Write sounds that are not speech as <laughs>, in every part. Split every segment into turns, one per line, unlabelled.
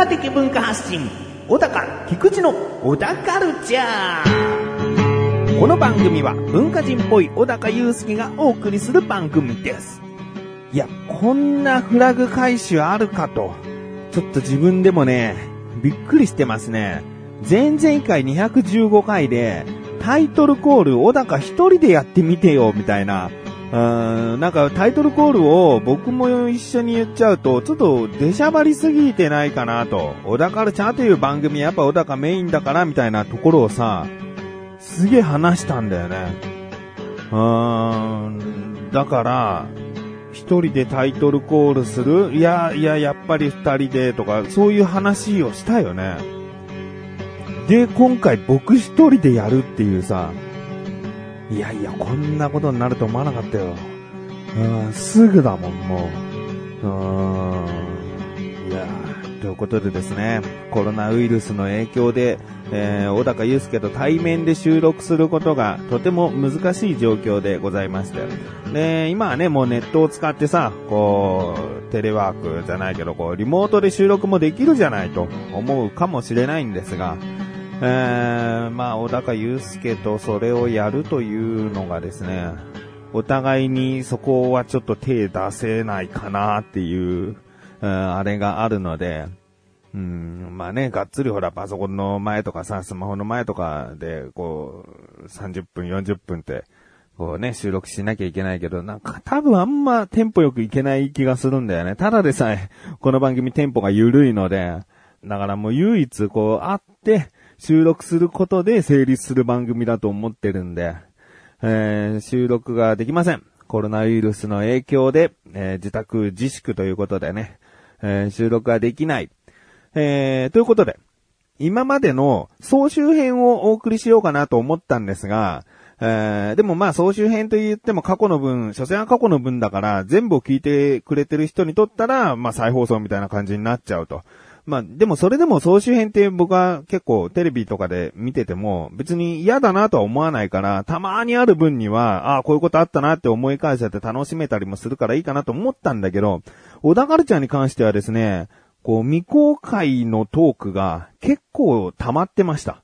高的文化発信小高菊池の小高カルチャー。この番組は文化人っぽい小高祐介がお送りする番組です。いやこんなフラグ回収あるかと。ちょっと自分でもねびっくりしてますね。前々回215回でタイトルコール小高一人でやってみてよみたいな。うんなんかタイトルコールを僕も一緒に言っちゃうと、ちょっと出しゃばりすぎてないかなと。小田カルチャーという番組やっぱ小高メインだからみたいなところをさ、すげえ話したんだよね。うーん、だから、一人でタイトルコールするいや、いや、やっぱり二人でとか、そういう話をしたよね。で、今回僕一人でやるっていうさ、いやいや、こんなことになると思わなかったよ。うん、すぐだもん、もう。うん。いや、ということでですね、コロナウイルスの影響で、えー、小高祐介と対面で収録することがとても難しい状況でございまして。で、今はね、もうネットを使ってさ、こう、テレワークじゃないけど、こう、リモートで収録もできるじゃないと思うかもしれないんですが、えー、まあ、小高祐介とそれをやるというのがですね、お互いにそこはちょっと手出せないかなっていう、うんあれがあるので、うん、まあね、がっつりほら、パソコンの前とかさ、スマホの前とかで、こう、30分、40分って、こうね、収録しなきゃいけないけど、なんか多分あんまテンポよくいけない気がするんだよね。ただでさえ、この番組テンポが緩いので、だからもう唯一こう、会って、収録することで成立する番組だと思ってるんで、えー収録ができません。コロナウイルスの影響で、えー自宅自粛ということでね、えー収録ができない。えーということで、今までの総集編をお送りしようかなと思ったんですが、えーでもまあ総集編と言っても過去の分、所詮は過去の分だから、全部を聞いてくれてる人にとったら、まあ再放送みたいな感じになっちゃうと。まあでもそれでも総集編って僕は結構テレビとかで見てても別に嫌だなとは思わないから、たまにある分には、ああ、こういうことあったなって思い返せて楽しめたりもするからいいかなと思ったんだけど、小田カルチャーに関してはですね、こう未公開のトークが結構溜まってました。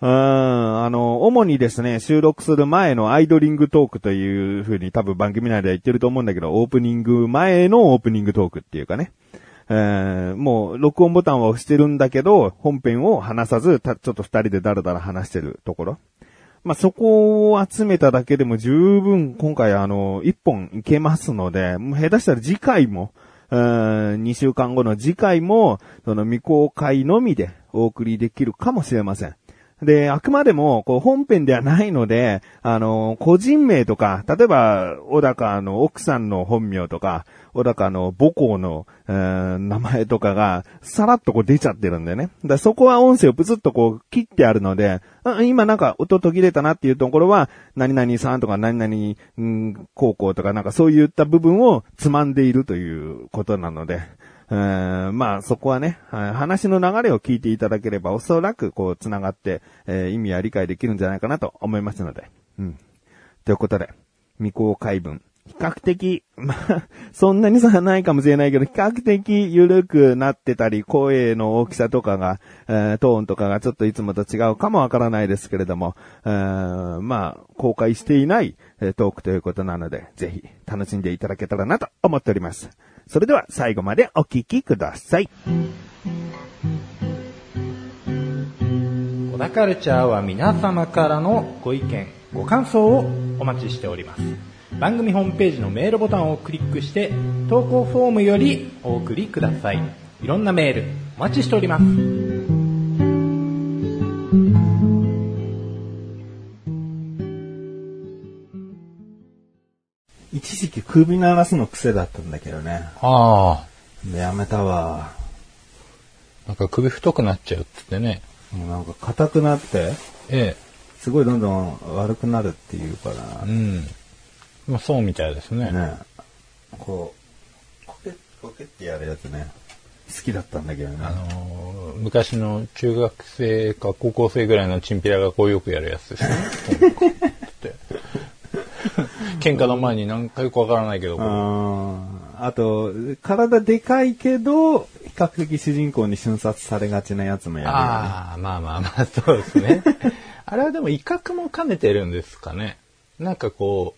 うん、あの、主にですね、収録する前のアイドリングトークという風に多分番組内では言ってると思うんだけど、オープニング前のオープニングトークっていうかね。えーもう録音ボタンは押してるんだけど、本編を話さず、たちょっと二人でダラダラ話してるところ。まあ、そこを集めただけでも十分今回あの、一本いけますので、もう下手したら次回も、うーん2週間後の次回も、その未公開のみでお送りできるかもしれません。で、あくまでも、こう、本編ではないので、あの、個人名とか、例えば、小高の奥さんの本名とか、小高の母校の、えー名前とかが、さらっとこう出ちゃってるんだよね。だそこは音声をプツッとこう切ってあるので、今なんか音途切れたなっていうところは、何々さんとか何々、ん、高校とかなんかそういった部分をつまんでいるということなので、えーまあそこはね、話の流れを聞いていただければおそらくこう繋がって、えー意味は理解できるんじゃないかなと思いますので。うん。ということで、未公開文。比較的、<laughs> まあ、そんなに差はないかもしれないけど、比較的緩くなってたり、声の大きさとかが、えートーンとかがちょっといつもと違うかもわからないですけれども、えーまあ、公開していないえートークということなので、ぜひ楽しんでいただけたらなと思っております。それでは最後までお聴きください。
小田カルチャーは皆様からのご意見、ご感想をお待ちしております。番組ホームページのメールボタンをクリックして、投稿フォームよりお送りください。いろんなメール、お待ちしております。
首鳴らすの癖だったんだけどね。
あ
やめたわ。
あ、なんか首太くなっちゃうって言ってね。
もうなんか硬くなって、
え
すごいどんどん悪くなるっていうか
え。うん。まあそうみたいですね。
ら、ね。こう、コケッ、コケってやるやつね。
きだったんだけどね。
あのー昔の中学生か高校生ぐらいのチンピラがこうよくやるやつですね。<laughs> 喧嘩の前に何かよくわからないけど、
ああと、体でかいけど、比較的主人公に瞬殺されがちなやつもやるよね。
ああ、まあまあまあ、そうですね。<laughs> あれはでも威嚇も兼ねてるんですかね。なんかこ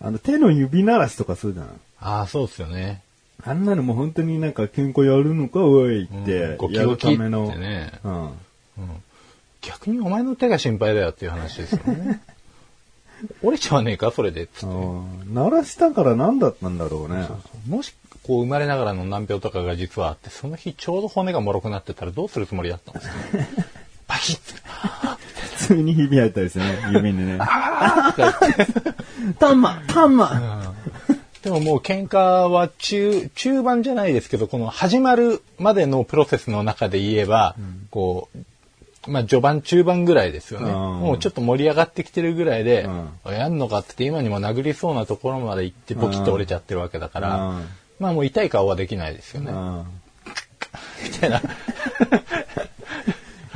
う、
あの、手の指鳴らしとかするじゃん。
ああ、そうですよね。
あんなのも本当になんか喧嘩やるのか、おいっ
うん
て
ゴ、キ
や
ゴキって
るための。
ね。
うん。
逆にお前の手が心配だよっていう話ですよね。折れちゃわねえかそれで。つって
うん鳴らしたから何だったんだろうね。
もし、こう生まれながらの難病とかが実はあって、その日ちょうど骨が脆くなってたらどうするつもりだったんですかバキッ
普通にひび入ったりしてね、指にね。
あーとか言って
タンマタンマ
でももう喧嘩は中、中盤じゃないですけど、この始まるまでのプロセスの中で言えば、こう、まあ序盤中盤ぐらいですよね。
うん
もうちょっと盛り上がってきてるぐらいで、
う
やんのかって今にも殴りそうなところまで行ってポキッと折れちゃってるわけだから、
うん
まあもう痛い顔はできないですよね。
うん
みたいな。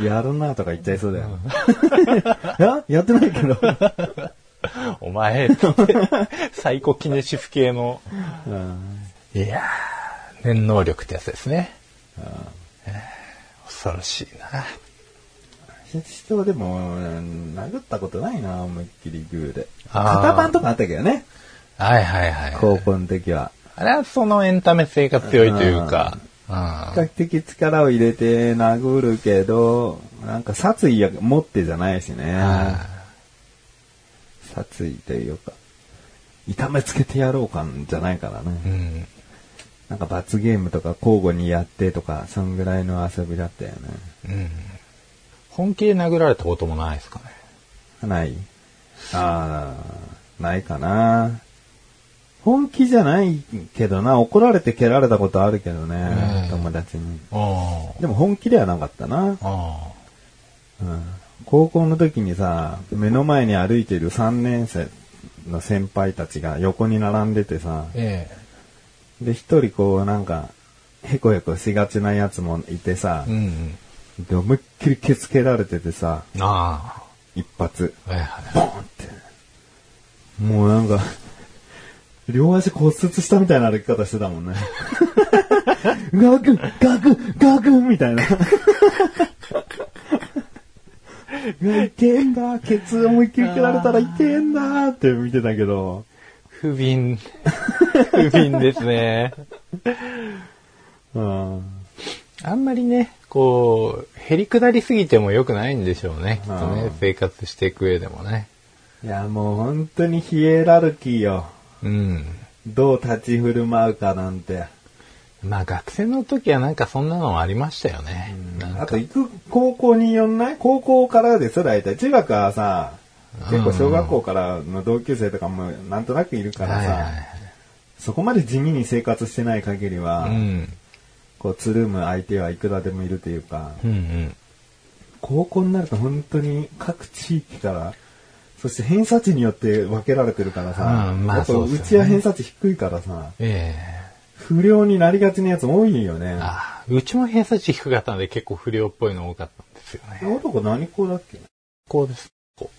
やるなとか言っちゃいそうだよ。<laughs> ややってないけど。
お前ってサイコキネシス系の、
うん
いやー、念能力ってやつですね。えー恐ろしいな。
人はでも、うん殴ったことないな、思いっきりグーで。
あー
肩パンとかあったけどね、
はいはいはい。
高校の時は。
あれはそのエンタメ性が強いというか、うん
比較的力を入れて殴るけど、なんか殺意や持ってじゃないしね。殺意というか、痛めつけてやろう感じゃないから
う
ね。
ん。
なんか罰ゲームとか交互にやってとか、そんぐらいの遊びだったよね。
うん。本気で殴られたこともないですかね。
ないああ、ないかな。本気じゃないけどな、怒られて蹴られたことあるけどね、
うん
友達に。
あ
でも本気ではなかったな。うん高校の時にさ、目の前に歩いてる3年生の先輩たちが横に並んでてさ
あ。、え
で、一人こうなんか、へこへこしがちなやつもいてさ
え。う、ん
で思いっきりケツ蹴られててさ、
うん。あ
一発、
あ。はいはい。
ボーンって。もうなんか、両足骨折したみたいな歩き方してたもんね。ガクン、ガクン、ガクンみたいな。うわ痛えんだ、ケツ思いっきり蹴られたら痛えんだって見てたけど、
不憫。不憫ですね。<laughs>
うん。
あんまりね、こう、減り下りすぎても良くないんでしょうね。きっとね
うん、
生活していく上でもね。
いや、もう本当にヒエラルキーよ。
うん。
どう立ち振る舞うかなんて。
まあ学生の時はなんかそんなのありましたよね。
あと行く高校によんない？高校からですよ、大体。中学はさ、結構小学校からの同級生とかもなんとなくいるからさ、そこまで地味に生活してない限りは、
うん。
こう、つるむ相手はいくらでもいるというか、
うんうん。
高校になると本当に各地域から、そして偏差値によって分けられてるからさ、
うんまあうね
うちは偏差値低いからさ、
え
不良になりがちなやつ多いよね
うちも偏差値低かったんで結構不良っぽいの多かったんですよね。
男何校だっけ？
こうです。こ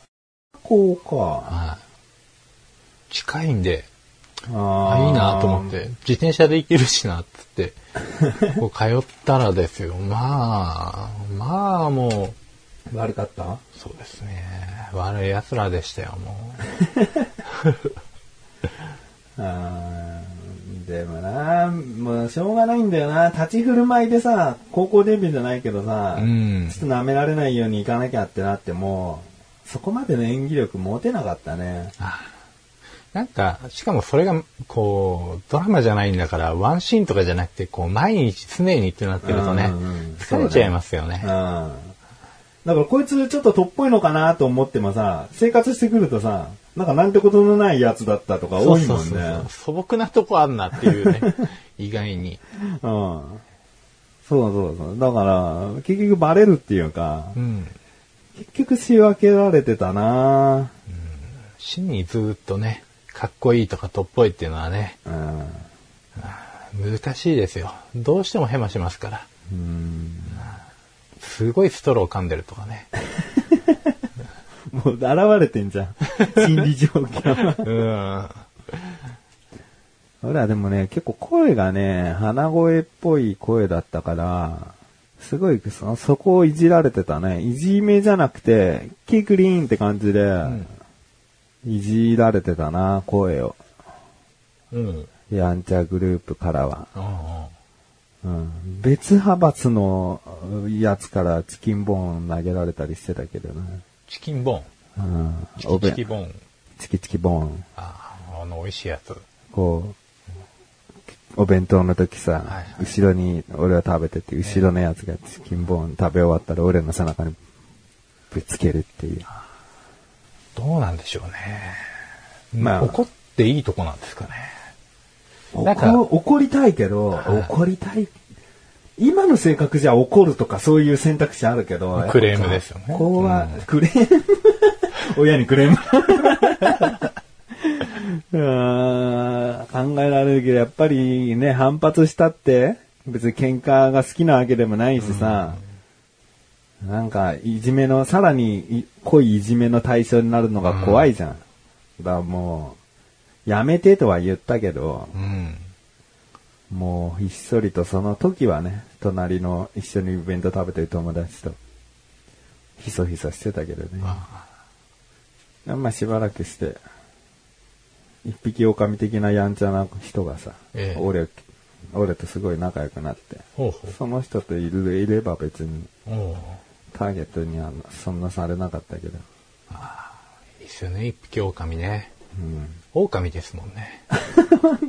高か。
近いんで、
あ
あいいなと思って、自転車で行けるしな、つって、<laughs> こう通ったらですよ。まあ、まあもう、
悪かった？
そうですね。悪い奴らでしたよ、も <laughs>
あーでもな、もうしょうがないんだよな。立ち振る舞いでさ、高校デビューじゃないけどさ、
う。うん
ちょっ。と舐められないようにいかなきゃってなっても、そこまでの演技力持てなかったね。
なんか、しかもそれが、こう、ドラマじゃないんだから、ワンシーンとかじゃなくて、こう、毎日常にってなってるとね
うんうん、
疲れちゃいますよね
うん。。だからこいつちょっととっぽいのかなと思ってもさ、生活してくるとさ、なんかなんてことのないやつだったとか多いもんね。
素朴なとこあんなっていうね、<laughs> 意外に。
うん。そうそうそう。だから、結局バレるっていうか、
うん。
結局仕分けられてたな
真にずっとね、かっこいいとかとっぽいっていうのはね、
うん。
難しいですよ。どうしてもヘマしますから。すごいストロー噛んでるとかね。
もう現れてんじゃん。心理状況。<laughs>
うん。
俺はでもね、結構声がね、鼻声っぽい声だったから、すごいそ、そこをいじられてたね。いじめじゃなくて、キークリーンって感じで、いじられてたな、声を。
うん。
やんちゃグループからは。
あ
うん、別派閥のやつからチキンボーン投げられたりしてたけどね。
チキンボーン？
うん、
チキチキボーン。
チキチキボーン。
ああ、あの、美味しいやつ。
こう、お弁当の時さ、
はいはい
後ろに俺は食べてて、後ろのやつがチキンボーン食べ終わったら俺の背中にぶつけるっていう。
どうなんでしょうね。
まあ
怒っていいとこなんですかね。なんか
怒怒りたいけど、怒りたい。今の性格じゃ怒るとかそういう選択肢あるけど。
クレームですよね
ここは、クレーム？<laughs> 親にクレーム？<laughs> 考えられるけど、やっぱりね、反発したって、別に喧嘩が好きなわけでもないしさ、なんか、いじめの、さらにい濃いいじめの対象になるのが怖いじゃん。だからもう、やめてとは言ったけど、
うん。
もうひっそりとその時はね、隣の一緒にイベント食べてる友達と、ひそひそしてたけどね。まあしばらくして、一匹狼的なやんちゃな人がさ、
ええ
俺、俺とすごい仲良くなって、
ほうほう。
その人といるいれば別にターゲットにはそんなされなかったけど、
いいっすよね、一匹狼ね。
うん。
狼ですもんね。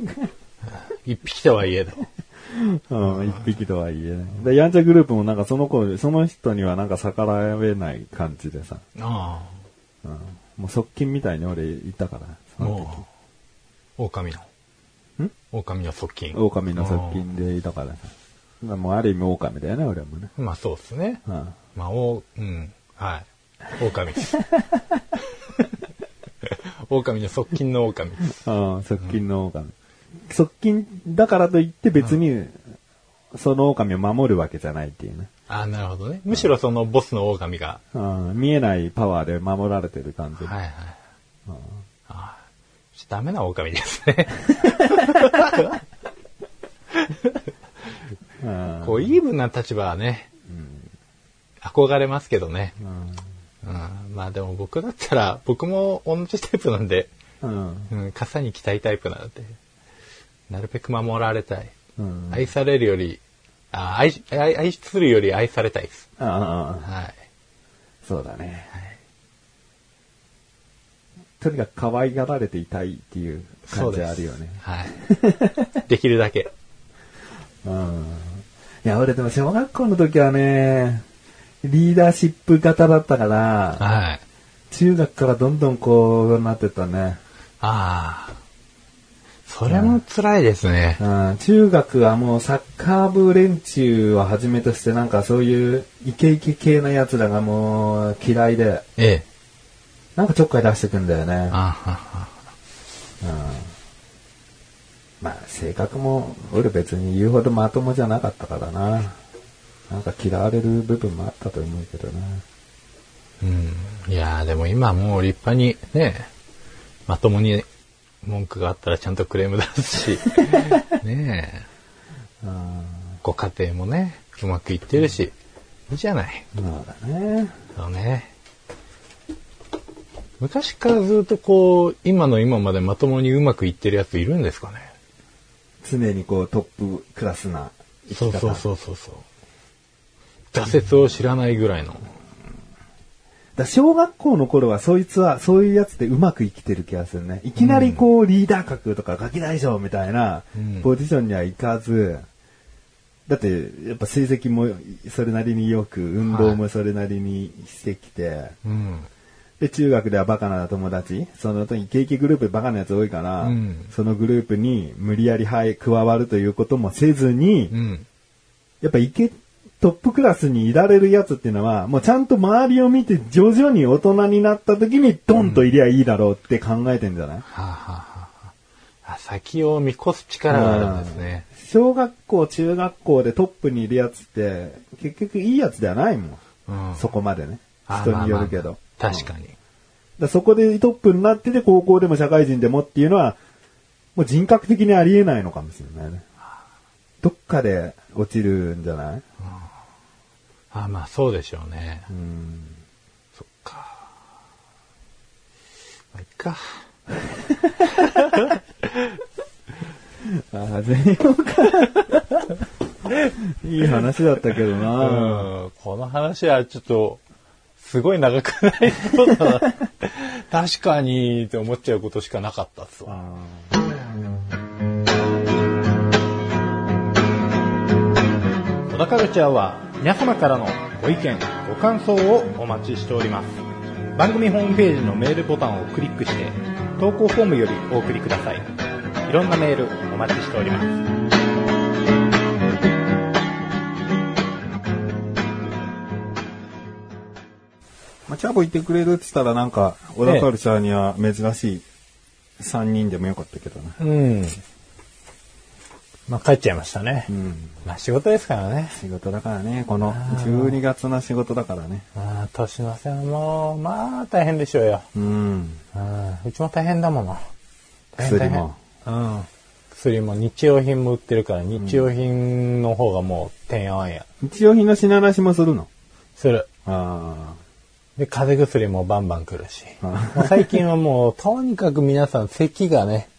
<laughs> 一匹とはいえど。
うん、一匹とはいえね。で、やんちゃグループもなんかその子、その人にはなんか逆らえない感じでさ、
あ
うん、もう側近みたいに俺いたから、
あ。
その
もう、狼の。
ん？
狼の側近。
時。狼の側近でいたからさ。まあもうある意味狼だよね、俺もね。
まあそうですね。
うん。
まあ、お、うん。はい。狼です。<laughs> 狼の側近の狼です。
ああ、側近の狼。側近だからといって別に、その狼を守るわけじゃないっていうね。
ああ、なるほどね。むしろそのボスの狼が。
うん、見えないパワーで守られてる感じ。
はいはい。ああ。ダメな狼ですね。<laughs>
うん
こう、イーブンな立場はね、憧れますけどね。うん、まあでも僕だったら、僕も同じタイプなんで、
うん。
うん、傘に着たいタイプなので、なるべく守られたい。
うん。
愛されるより、あ愛し愛愛するより愛されたいです。はい。
そうだね。とにかく可愛がられていたいっていう感じあるよね。
はい。できるだけ。<laughs>
うん。いや、俺でも小学校の時はね、リーダーシップ型だったから、
はい。
中学からどんどんこうなってったね。
ああ。それも辛いですね。
うん、中学はもうサッカー部連中をはじめとしてなんかそういうイケイケ系な奴らがもう嫌いで、
ええ。
なんかちょっかい出してくんだよね。
ああ
うんまあ性格も俺別に言うほどまともじゃなかったからな。なんか嫌われる部分もあったと思うけどな。
うん。いやーでも今もう立派にね、まともに文句があったらちゃんとクレーム出すし、<laughs> ねえ、
うん
ご家庭もね、うまくいってるし、いいじゃない。
そうだね。
そうね。昔からずっとこう、今の今までまともにうまくいってるやついるんですかね
常にこうトップクラスな生き方。
そうそうそうそう。挫折を知らないぐらいの。
だ小学校の頃はそいつはそういうやつでうまく生きてる気がするね。いきなりこうリーダー格とかガキ大将みたいな
うん
ポジションにはいかず、だってやっぱ成績もそれなりによく、運動もそれなりにしてきて、
うん。
で中学ではバカな友達、その時イケイケグループバカなやつ多いから、
うん
そのグループに無理やりはい加わるということもせずに、
うん。
やっぱイケ、トップクラスにいられるやつっていうのは、もうちゃんと周りを見て徐々に大人になった時にドンといりゃいいだろうって考えてんじゃない、
はあ、はあはあ、あ先を見越す力があるんですね。
小学校、中学校でトップにいるやつって、結局いいやつではないもん。
うん
そこまでね。
あ
人によるけど。
確かに。
だそこでトップになってて、高校でも社会人でもっていうのは、もう人格的にありえないのかもしれないね。どっかで落ちるんじゃない？
あまあそうでしょうね。
うん。
そっか。まあ、いっか。<laughs>
ああ、全員か。いい話だったけど
う
な。
ん。この話はちょっと、すごい長くないそうだな確かにって思っちゃうことしかなかったっすわ。小田カルチャーは皆様からのご意見、ご感想をお待ちしております。番組ホームページのメールボタンをクリックして、投稿フォームよりお送りください。いろんなメールお待ちしております。
チャボいてくれるって言ったらなんか、小田カルチャーには珍しい3人でもよかったけどね。
うん。まあ帰っちゃいましたね。
うん。
まあ仕事ですからね。
仕事だからね、この12月の仕事だからね。
ああ、年の瀬はもう、まあ大変でしょうよ。
うん。
うん。うちも大変だもの。大変
薬も。
うん。薬も日用品も売ってるから、日用品の方がもう、てんやわんや。
日用品の品出しもするの？
する。
あ
で、風邪薬もバンバン来るし。最近はもう、<laughs> とにかく皆さん咳がね、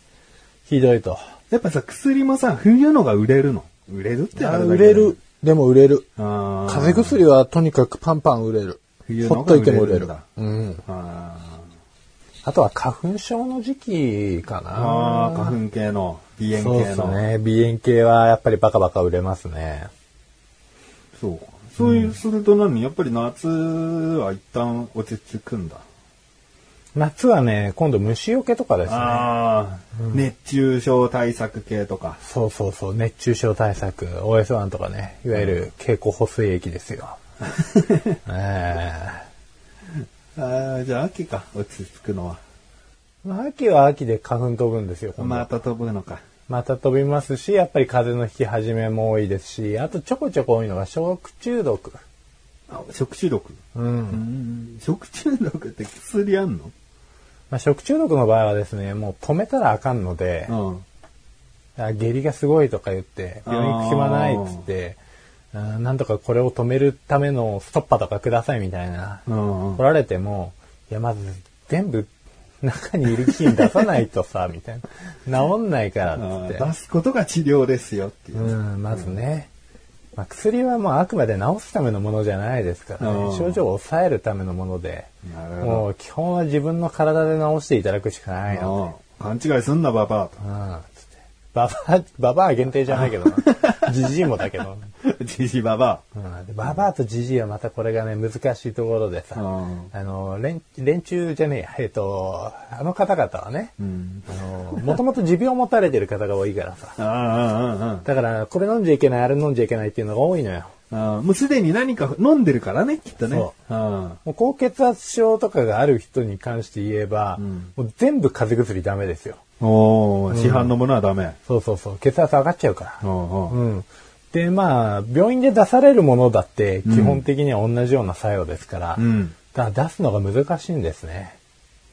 ひどいと。
やっぱさ、薬もさ、冬のが売れるの？売れるってあれだけど
売れる。。でも売れる。
ああ。
風邪薬はとにかくパンパン売れる。
冬のが
ほっといても売れる。うん。
あ
あとは花粉症の時期かな。
あ花粉系の、鼻
そう
炎系の。
ですね。鼻炎系はやっぱりバカバカ売れますね。
そうか。そういう、すると何？やっぱり夏は一旦落ち着くんだ。
夏はね、今度虫除けとかですね。
ああ、熱中症対策系とか。
そうそうそう。熱中症対策、OS1 とかね。いわゆる経口補水液ですよ。<laughs> え
ああ、じゃあ秋か、落ち着くのは。
秋は秋で花粉飛ぶんですよ。
また飛ぶのか。
また飛びますし、やっぱり風邪の引き始めも多いですし、あとちょこちょこ多いのが食中毒。
あ食中毒？
うん
うん。食中毒って薬あんの？
まあ、食中毒の場合はですね、もう止めたらあかんので、
うん。
あ下痢がすごいとか言って、病院行く暇ないっつって、なんとかこれを止めるためのストッパーとかくださいみたいな、
うん。
来られても、いや、まず全部中にいる菌出さないとさ、みたいな。治んないからっつって。
出すことが治療ですよっていう。
うん、まずね。まあ、薬はもうあくまで治すためのものじゃないですから
うん
ね。症状を抑えるためのもので、もう基本は自分の体で治していただくしかないので。
うん勘違いすんな、ババ
うん、つって。ババア、ババア限定じゃないけどな。ジジイもだけど。
ア。じじババ
うん、でババアとジジイはまたこれがね、難しいところでさ、
うん
あの、連、連中じゃねえや、えっ、と、あの方々はね、
ア。うん。
あの、もともと持病を持たれてる方が多いからさ、だから、これ飲んじゃいけない、あれ飲んじゃいけないっていうのが多いのよ。
あ。あもうすでに何か飲んでるからね、きっとね。
そ
あ
もう高血圧症とかがある人に関して言えば、
ん
もう全部風邪薬ダメですよ。
あ。おー市販のものはダメ。
そうそうそう。血圧上がっちゃうから。
うんうん
うん。で、まあ、病院で出されるものだって、基本的には同じような作用ですから、
うん。
だから出すのが難しいんですね。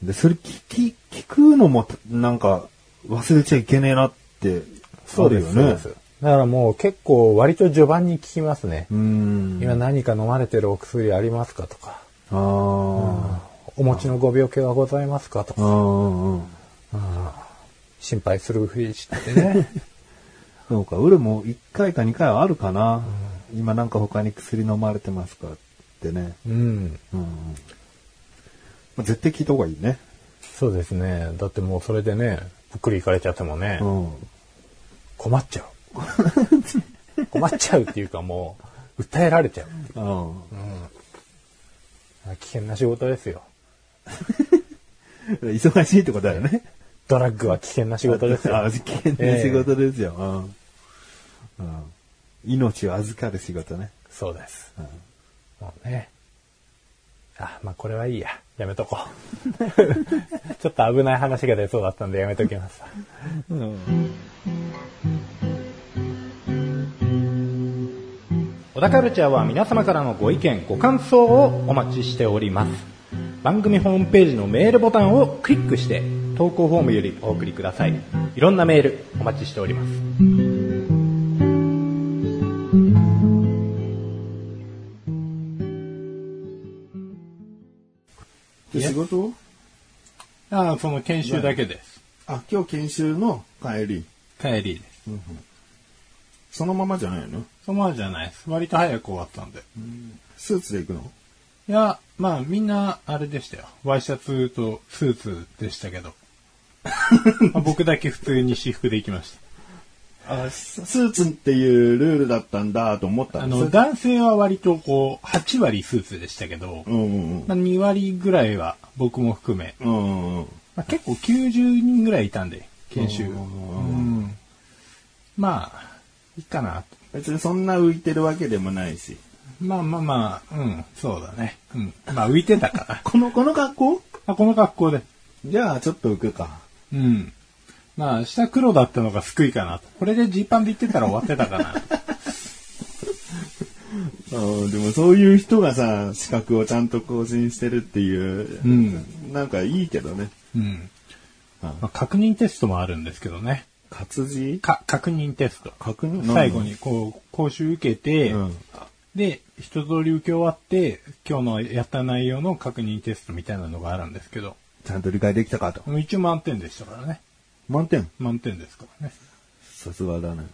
で、それ聞き、聞くのも、なんか、忘れちゃいけねえなって、
そうです、
よね。
だからもう結構割と序盤に聞きますね。
うん。
今何か飲まれてるお薬ありますかとか、
ああ。
お持ちのご病気はございますかとか、
うんうんうん。
心配するふりしてね。<laughs>
そうか、俺も1回か2回はあるかな。今なんか他に薬飲まれてますかってね。
うん。
うん。まあ絶対聞いた方がいいね。
そうですね。だってもうそれでね、ぷっくりいかれちゃってもね、
うん。
困っちゃう。<laughs> 困っちゃうっていうかもう、訴えられちゃう。
うん。
危険な仕事ですよ。<laughs>
忙しいってことだよね。
ドラッグは危険な仕事ですよ。
あ、危険な仕事ですよ。うんうん命を預かる仕事ね。
そうです。
うん
もうね。あ、まあこれはいいや。やめとこう。<laughs> ちょっと危ない話が出そうだったんでやめときます。小田カルチャーは皆様からのご意見、ご感想をお待ちしております。番組ホームページのメールボタンをクリックして、投稿フォームよりお送りください。いろんなメールお待ちしております。
で仕事
ああ、その研修だけです。
あ、今日研修の帰り。
帰りです。
そのままじゃないの？
そのままじゃないです。割と早く終わったんで。
スーツで行くの？
いや、まあみんなあれでしたよ。ワイシャツとスーツでしたけど。<laughs> まあ僕だけ普通に私服で行きました。
あ、スーツっていうルールだったんだと思った
あ
んです
の、男性は割とこう、8割スーツでしたけど、
うんうん
まあ、2割ぐらいは僕も含め、
うん。うんうん。
まあ、結構90人ぐらいいたんで、研修。うんまあ、いいかなと。
別にそんな浮いてるわけでもないし。
まあまあまあ、うん、そうだね。うん。まあ浮いてたから。<laughs>
この、この格好？
あこの格好で。
じゃあちょっと浮くか。
うん。まあ、下黒だったのが救いかなと。これでジーパンで行ってたら終わってたかな。<laughs>
うん、でもそういう人がさ、資格をちゃんと更新してるっていう、
うん。
なんかいいけどね。
うん。
あ
まあ、確認テストもあるんですけどね。
活字？
か、確認テスト。
確認？
最後に、こう、講習受けて、
うん。
で、一通り受け終わって、今日のやった内容の確認テストみたいなのがあるんですけど、
ちゃんと理解できたかと。
一応満点でしたからね。
満点？
満点ですからね。
さすがだね。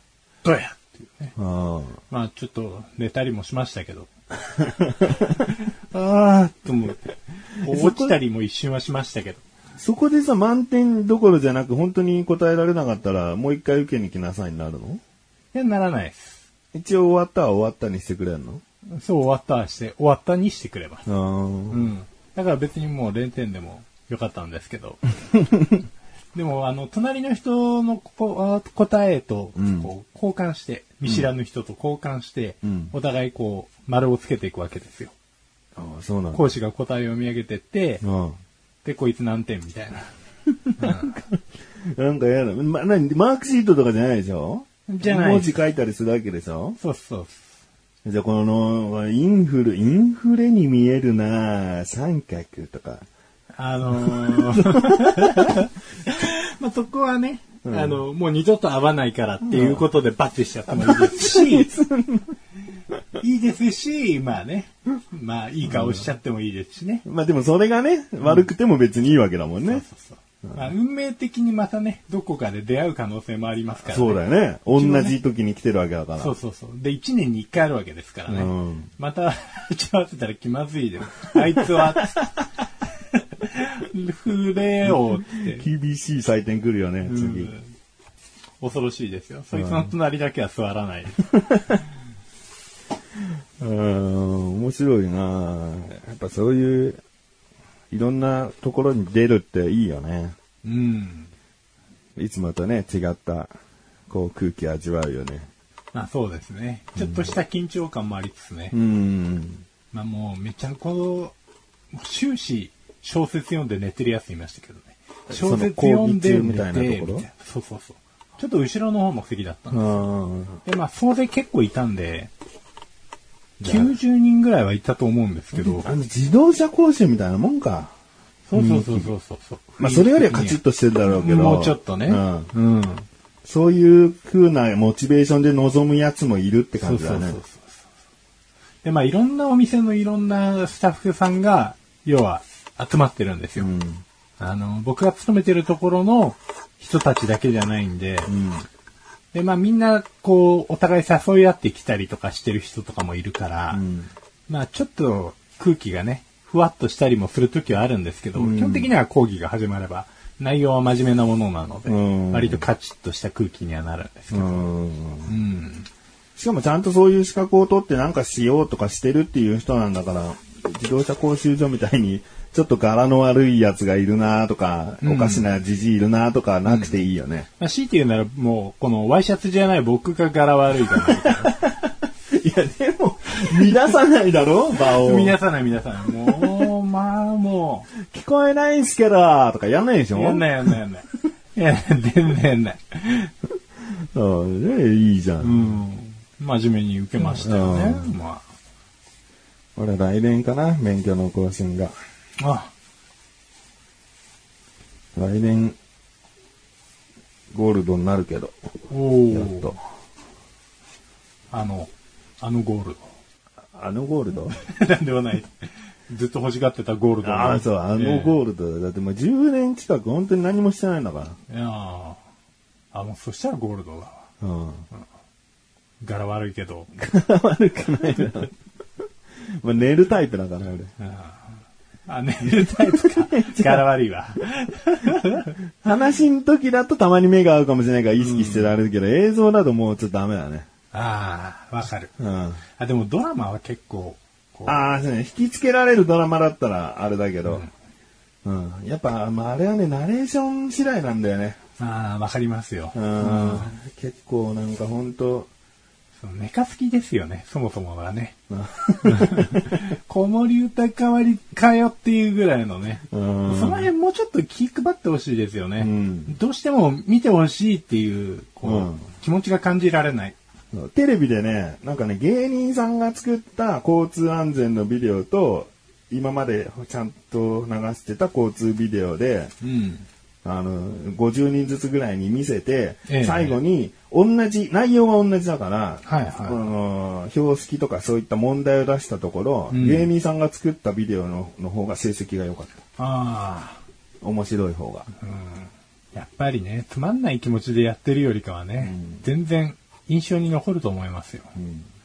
どうやっていうね。
あ
まあちょっと寝たりもしましたけど。<laughs> あーと思って。落ちたりも一瞬はしましたけど。
あ。そこでさ、満点どころじゃなく、本当に答えられなかったら、もう一回受けに来なさいになるの？
いや、ならないです。
一応終わったは終わったにしてくれんの？
そう終わったして、終わったにしてくれます。
あ
う
ー
ん。だから別にもう0点でもよかったんですけど。<laughs> でも、あの、隣の人の答えと
うん
こう交換して、見知らぬ人と交換して、
うん
お互いこう、丸をつけていくわけですよ。
あー、そうなんだ。
講師が答えを見上げてって、
うん
で、こいつ何点みたいな。
なんかやだ。ま、なに、マークシートとかじゃないでしょ？
じゃない
文字書いたりするわけでしょ？
そうそう
じゃあこの、インフル、インフレに見えるな三角とか。
あのー <laughs> まあそこはね、あの、もう二度と会わないからっていうことでバッチしちゃってもいいですし、いいですし、まあね、まあいい顔しちゃってもいいですしね。
まあでもそれがね、悪くても別にいいわけだもんね。
そうそうまあ、運命的にまたね、どこかで出会う可能性もありますからね。
そうだよね。同じ時に来てるわけだから。
そうそうそう。で、一年に一回あるわけですからね。
うん
また、<laughs> 打ち合わせたら気まずいで。あいつは、触れよって。
厳しい採点来るよね、次。
うん恐ろしいですよ。そいつの隣だけは座らない。<laughs>
うん、面白いなやっぱそういう、いろんなところに出るっていいよね。
うん。
いつもとね、違った、こう空気味わうよね。
まあそうですね。ちょっとした緊張感もありつつね。
うん。
まあもうめちゃこの、終始小説読んで寝てるやついましたけどね。小説読んで
みたいなところ？
そうそうそう。ちょっと後ろの方の席だったんです
あ
で、まあ、総勢結構いたんで、90人ぐらいはいたと思うんですけど、
あの自動車講習みたいなもんか。
そうそうそうそうそうそう。
まあそれよりはカチッとしてるだろうけど。
もうちょっとね。
うん。
うん。
そういう風なモチベーションで臨むやつもいるって
そう
感じだね
そうそうそう。。で、まあ、いろんなお店のいろんなスタッフさんが、要は、集まってるんですよ。
うん。
あの、僕が勤めてるところの人たちだけじゃないんで、
うん。
で、まあ、みんな、こう、お互い誘い合ってきたりとかしてる人とかもいるから、
うん。
まあちょっと空気がね、ふわっとしたりもするときはあるんですけど、
うん
基本的には講義が始まれば、内容は真面目なものなので、
うん
割とカチッとした空気にはなるんですけど、
うん。
うん。
しかもちゃんとそういう資格を取ってなんかしようとかしてるっていう人なんだから、自動車講習所みたいに、ちょっと柄の悪いやつがいるなとか、
うん
おかしなじじいいるなとかなくていいよね。
まあ、強いて言うなら、もう、このワイシャツじゃない僕が柄悪いかない <laughs>
いや、でも、乱さないだろ？場
な。
を。
皆さん皆さん、もう、まあも
聞こえないんすけど、とかやんないでし
う、
ょ？
やんないやんないやんない。いや、全然やんない。
うんねいいじゃん。
うん。真面目に受けましたよね。ま
俺来年かな、免許の更新が。
あ。あ、
来年、ゴールドになるけど、
お
やっと
お。。あの、あのゴール
あのゴールド？
ド。<laughs> なんでもない。ずっと欲しがってたゴールドの。
ああ、そう、あの
ー
ゴールドだ。だってもう10年近く本当に何もしてないんだか
いやーあ、もうそしたらゴールドだわ。
ら。うん。
柄悪いけど。<laughs>
悪くないな。まあ、寝るタイプだから、俺。
あ、寝るタイプか。<laughs> 柄悪いわ。
話の時だとたまに目が合うかもしれないから意識してられるけど、映像だともうちょっとダメだね。
ああ、わかる。
うん。
あ、でもドラマは結構、
ああ、そうね。引きつけられるドラマだったらあれだけど。うん。やっぱ、まあ、あれはね、ナレーション次第なんだよね。
ああ、わかりますよ。
うん。結構なんか本当
メカ好きですよね、そもそもがね。子守歌代わりかよっていうぐらいのね。
うん
その辺もうちょっと気配ってほしいですよね。
うん
どうしても見てほしいっていう、こう、
うん
気持ちが感じられない。
テレビでね、なんかね、芸人さんが作った交通安全のビデオと、今までちゃんと流してた交通ビデオで、
うん。
あの、50人ずつぐらいに見せて、
ええ
最後に、同じ、内容が同じだから、
はいはい
あの標識とかそういった問題を出したところ、
うん
芸人さんが作ったビデオのの方が成績が良かった。
あ
面白い方が。
あ、うん。やっぱりね、つまんない気持ちでやってるよりかはね、全然印象に残ると思いますよ。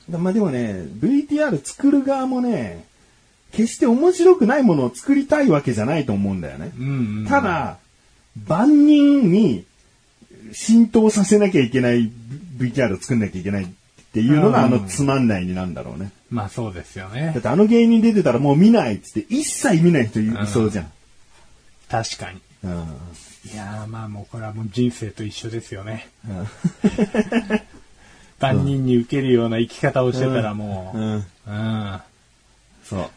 だまあでもね、VTR 作る側もね、決して面白くないものを作りたいわけじゃないと思うんだよね。
うん、うん。
ただ、万人に浸透させなきゃいけない VTR を作んなきゃいけないっていうのが
うん
あのつまんないになるんだろうね。
まあそうですよ
だ
ね
っ。てあの芸人出てたらもう見ないっつって一切見ない人いいそうじゃん。
確かに。
うん
いやーまあもうこれはもう人生と一緒ですよね。
うん
万人に受けるような生き方をしてたらもう、
うん
うん。
そう。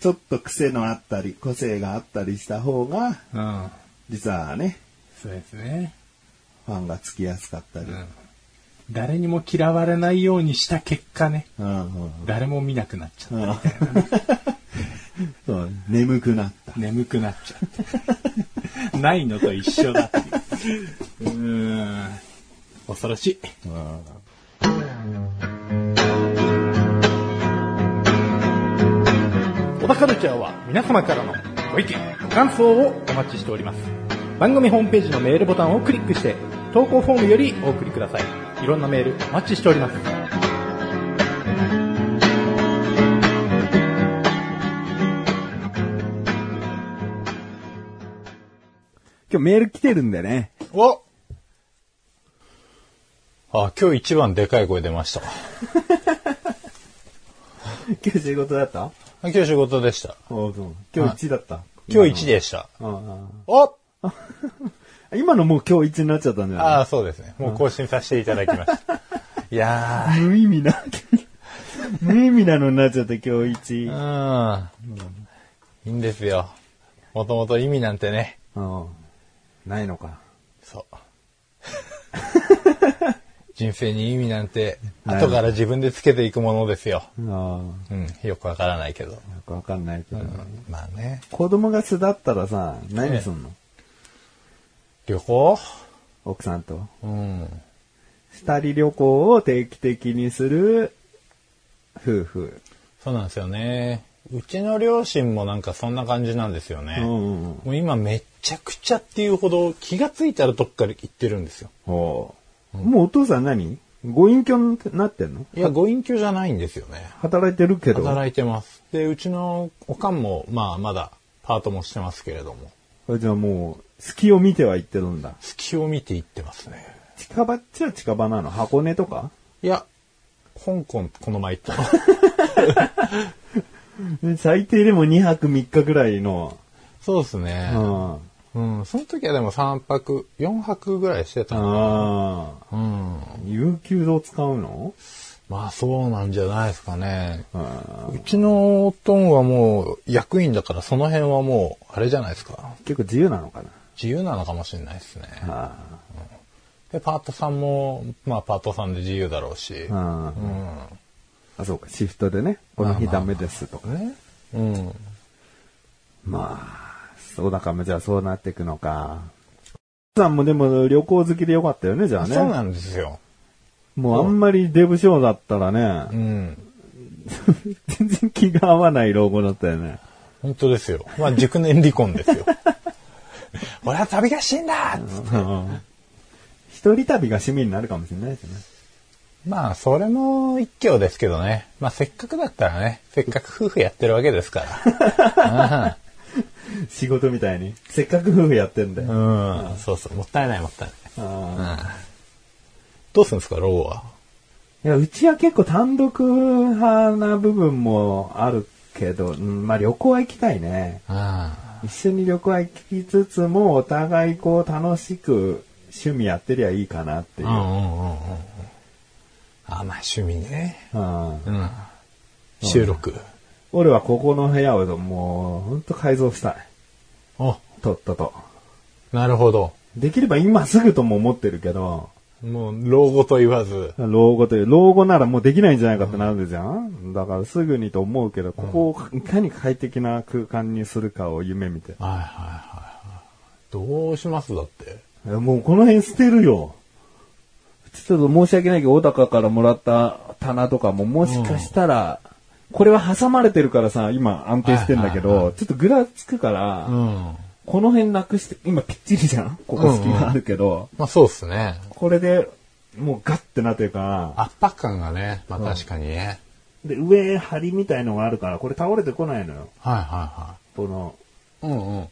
ちょっと癖のあったり、個性があったりした方が、
うん。
実はね、
そうですね。
ファンがつきやすかったり。
うん。誰にも嫌われないようにした結果ね、
うんうん
誰も見なくなっちゃったみたいなね。
そう眠くなった。
眠くなっちゃって。ないのと一緒だっていう。うーん。恐ろしい。
小田カルチャーは皆様からのご意見、ご感想をお待ちしております。番組ホームページのメールボタンをクリックして、投稿フォームよりお送りください。いろんなメールお待ちしております。
今日メール来てるんでね。
おあ、今日一番でかい声出ました。<laughs>
今日仕事だった？
今日仕事でした。
今日1だった？
今日1でした。
あ
お
あ <laughs> 今のもう今日1になっちゃったんじゃない？
ああ、そうですね。もう更新させていただきました。いや
無意味な、無意味なのになっちゃった今日
ー、
1。
うん。いいんですよ。もともと意味なんてね。
うん。ないのか。
そう。<laughs> 人生に意味なんて、後から自分でつけていくものですよ。うん。よくわからないけど。
よくわかんないけど、
まあね。
子供が巣立ったらさ、何すんの、
旅行？
奥さんと。
うん。
二人旅行を定期的にする夫婦。
そうなんですよね。うちの両親もなんかそんな感じなんですよね。
うんうんうん。
もう今めちゃくちゃっていうほど気がついたらどっかで行ってるんですよ。
ほう。もうお父さん何？ご隠居になってんの？
いや、ご隠居じゃないんですよね。
働いてるけど。
働いてます。で、うちのおかんも、まあ、まだパートもしてますけれども、
じゃあもう、隙を見ては行ってるんだ。
隙を見て行ってますね。
近場っちゃ近場なの？箱根とか？
いや、香港、この前行ったの。<laughs>
最低でも2泊3日ぐらいの。
そうですね。
うん。
うん。その時はでも3泊、4泊ぐらいしてたな。
ああ。
うん。
有給堂使うの？
まあ、そうなんじゃないですかね。
あ
うちのおとんはもう役員だからその辺はもう、あれじゃないですか。
ー結構自由なのかな
自由なのかもしれないですね。
あ
で、パートさんも、まあパートさんで自由だろうし。
うん。
うん。
あ、そうか、シフトでね、この日ダメですとか。
ね。うん。
まあ、そうだかも、じゃあそうなっていくのか。さんもでも旅行好きでよかったよね、じゃあね。
そうなんですよ。
もうあんまりデブ賞だったら
う
ね、
ん。
全然気が合わない老後だったよね。
本当ですよ。まあ熟年離婚ですよ。<laughs> 俺は旅がしたいんだっつって
うん一人旅が趣味になるかもしれないですね。
まあ、それも一興ですけどね。まあ、せっかくだったらね、せっかく夫婦やってるわけですから。<laughs>
仕事みたいに。せっかく夫婦やってんだよ。
うん。うん。そうそう。もったいないもったいない。
あ
どうするんですか、老後は？
ーいや、うちは結構単独派な部分もあるけど、うんまあ旅行は行きたいね。
あ
一緒に旅行は行きつつも、お互いこう楽しく趣味やってりゃいいかなっていう。
うんうんうんうんうん。あ、まあ趣味ね。
うん
うん。収録。
俺はここの部屋をもう、ほんと改造したい。
お、
とっとと。
なるほど。
できれば今すぐとも思ってるけど、
もう、老後と言わず。
老後という、老後ならもうできないんじゃないかってなるじゃん、だからすぐにと思うけど、ここをいかに快適な空間にするかを夢見て。
はいはいはいはい。どうしますだって。
もうこの辺捨てるよ。ちょっと申し訳ないけど、小高からもらった棚とかももしかしたら、これは挟まれてるからさ、今安定してんだけ
はいはい
ど、ちょっとぐらつくから、
うん。
この辺なくして、今ぴっちりじゃん？ここ隙間あるけど、
まあそうっすね。
これでもうガッてなってるから、
圧迫感がね、まあ確かにね。
で、上梁みたいのがあるから、これ倒れてこないのよ。
はいは
この
いはい。うんうん。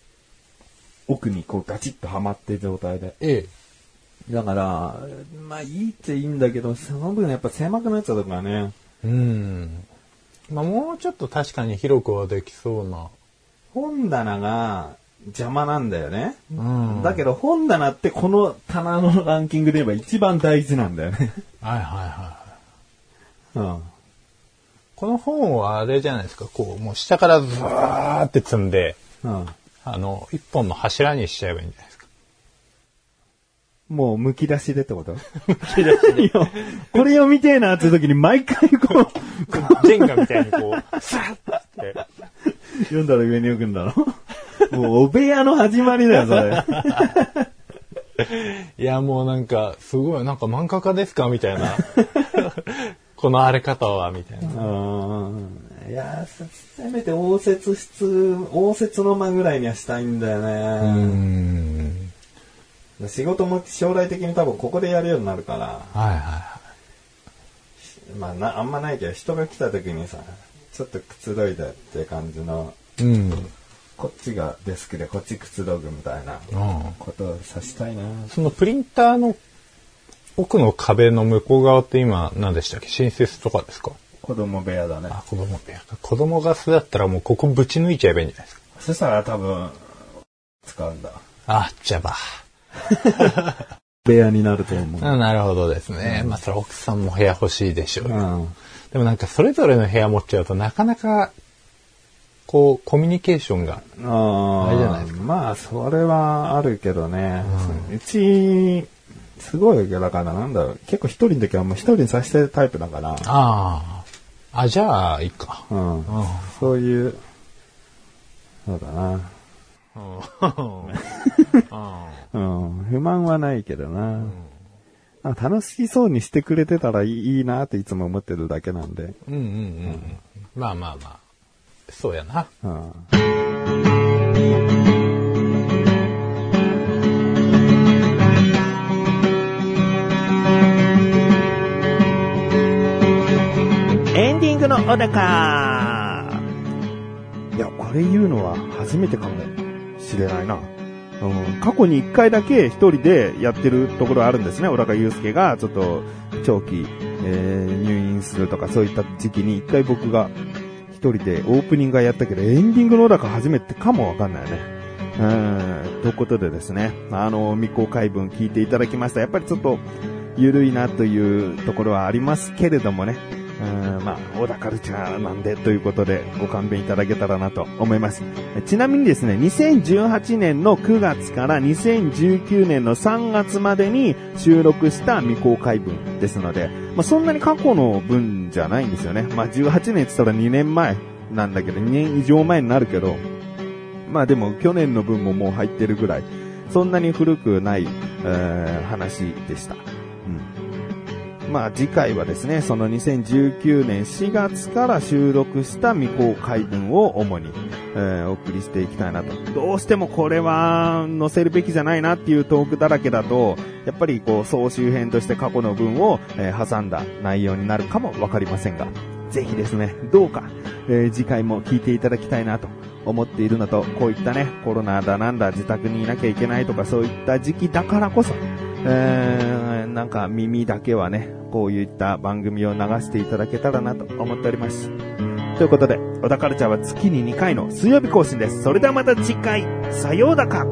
奥にこうガチッとはまってる状態で。
ええ。
だから、まあいいっていいんだけど、その分やっぱ狭くなっちゃうとかね。
うん。まあもうちょっと確かに広くはできそうな。
本棚が邪魔なんだよね。
うん
だけど本棚ってこの棚のランキングで言えば一番大事なんだよね。
はいはいはい。
うん。
この本はあれじゃないですか、こう、もう下からズワーって積んで、
うん。
あの、一本の柱にしちゃえばいいんじゃないですか。
もう剥き出しでってこと？剥き出しで。<laughs> これを見てえなって時に毎回こう、
ジェンガみたいにこう、サッって。
読んだら上に置くんだろ？もうお部屋の始まりだよ、それ。<laughs>
いや、もうなんか、すごい、なんか漫画家ですかみたいな。<laughs> この荒れ方は、みたいな。
うん。いやせ、せめて応接室、応接の間ぐらいにはしたいんだよ
う
ね。
ん。
仕事も将来的に多分ここでやるようになるから、
はいはいは
まあな、あんまないけど、人が来た時にさ、ちょっとくつろいでって感じの、
い。うん。
こっちがデスクでこっちくつろぐみたいな
うん
ことをさしたいな。
そのプリンターの奥の壁の向こう側って今何でしたっけ？新設とかですか？
子供部屋だね。
あ、子供部屋か。子供が巣だったらもうここぶち抜いちゃえばいいんじゃないですか？
そしたら多分、使うんだ。
あ、じゃば。
部屋になると思う。
あなるほどですね。まあそれ奥さんも部屋欲しいでしょうよ。
うん。
でもなんかそれぞれの部屋持っちゃうとなかなか、こう、コミュニケーションが。
あ
あれじゃないです
か。まあ、それはあるけどね。うち、すごい、だからなんだろう。結構一人の時はもう一人にさせてるタイプだから。
ああ。あ、じゃあ、いいか。
うん。
うん。
そういう、そうだな。うん。<laughs> 不満はないけどな。あ楽しそうにしてくれてたらいいいいなっていつも思ってるだけなんで。
うんうんうんうん。まあまあまあ。そうやな。
うん。
エンディングの小高いや、これ言うのは初めてかもしれないな。うん、過去に一回だけ一人でやってるところあるんですね。小高祐介がちょっと長期、えー入院するとかそういった時期に一回僕が一人でオープニングはやったけど、エンディングの小高初めてかもわかんないよね。うん、ということでですね、あの、未公開文聞いていただきました。やっぱりちょっと、緩いなというところはありますけれどもね、
うんまあ、小田カルチャーなんでということでご勘弁いただけたらなと思います。ちなみにですね、2018年の9月から2019年の3月までに収録した未公開分ですので、まあ、そんなに過去の分じゃないんですよね。まあ、18年って言ったら2年前なんだけど、2年以上前になるけど、まあでも去年の分ももう入ってるぐらい、そんなに古くない、えー話でした。うん。まあ次回はですね、その2019年4月から収録した未公開分を主に、えーお送りしていきたいなと。どうしてもこれは載せるべきじゃないなっていうトークだらけだと、やっぱりこう総集編として過去の分を、えー挟んだ内容になるかもわかりませんが、ぜひですね、どうか、えー次回も聞いていただきたいなと思っているのと、こういったね、コロナだなんだ、自宅にいなきゃいけないとかそういった時期だからこそ、えー、なんか耳だけはね、こういった番組を流していただけたらなと思っております。ということで、小田カルチャーは月に2回の水曜日更新です。それではまた次回、さようだか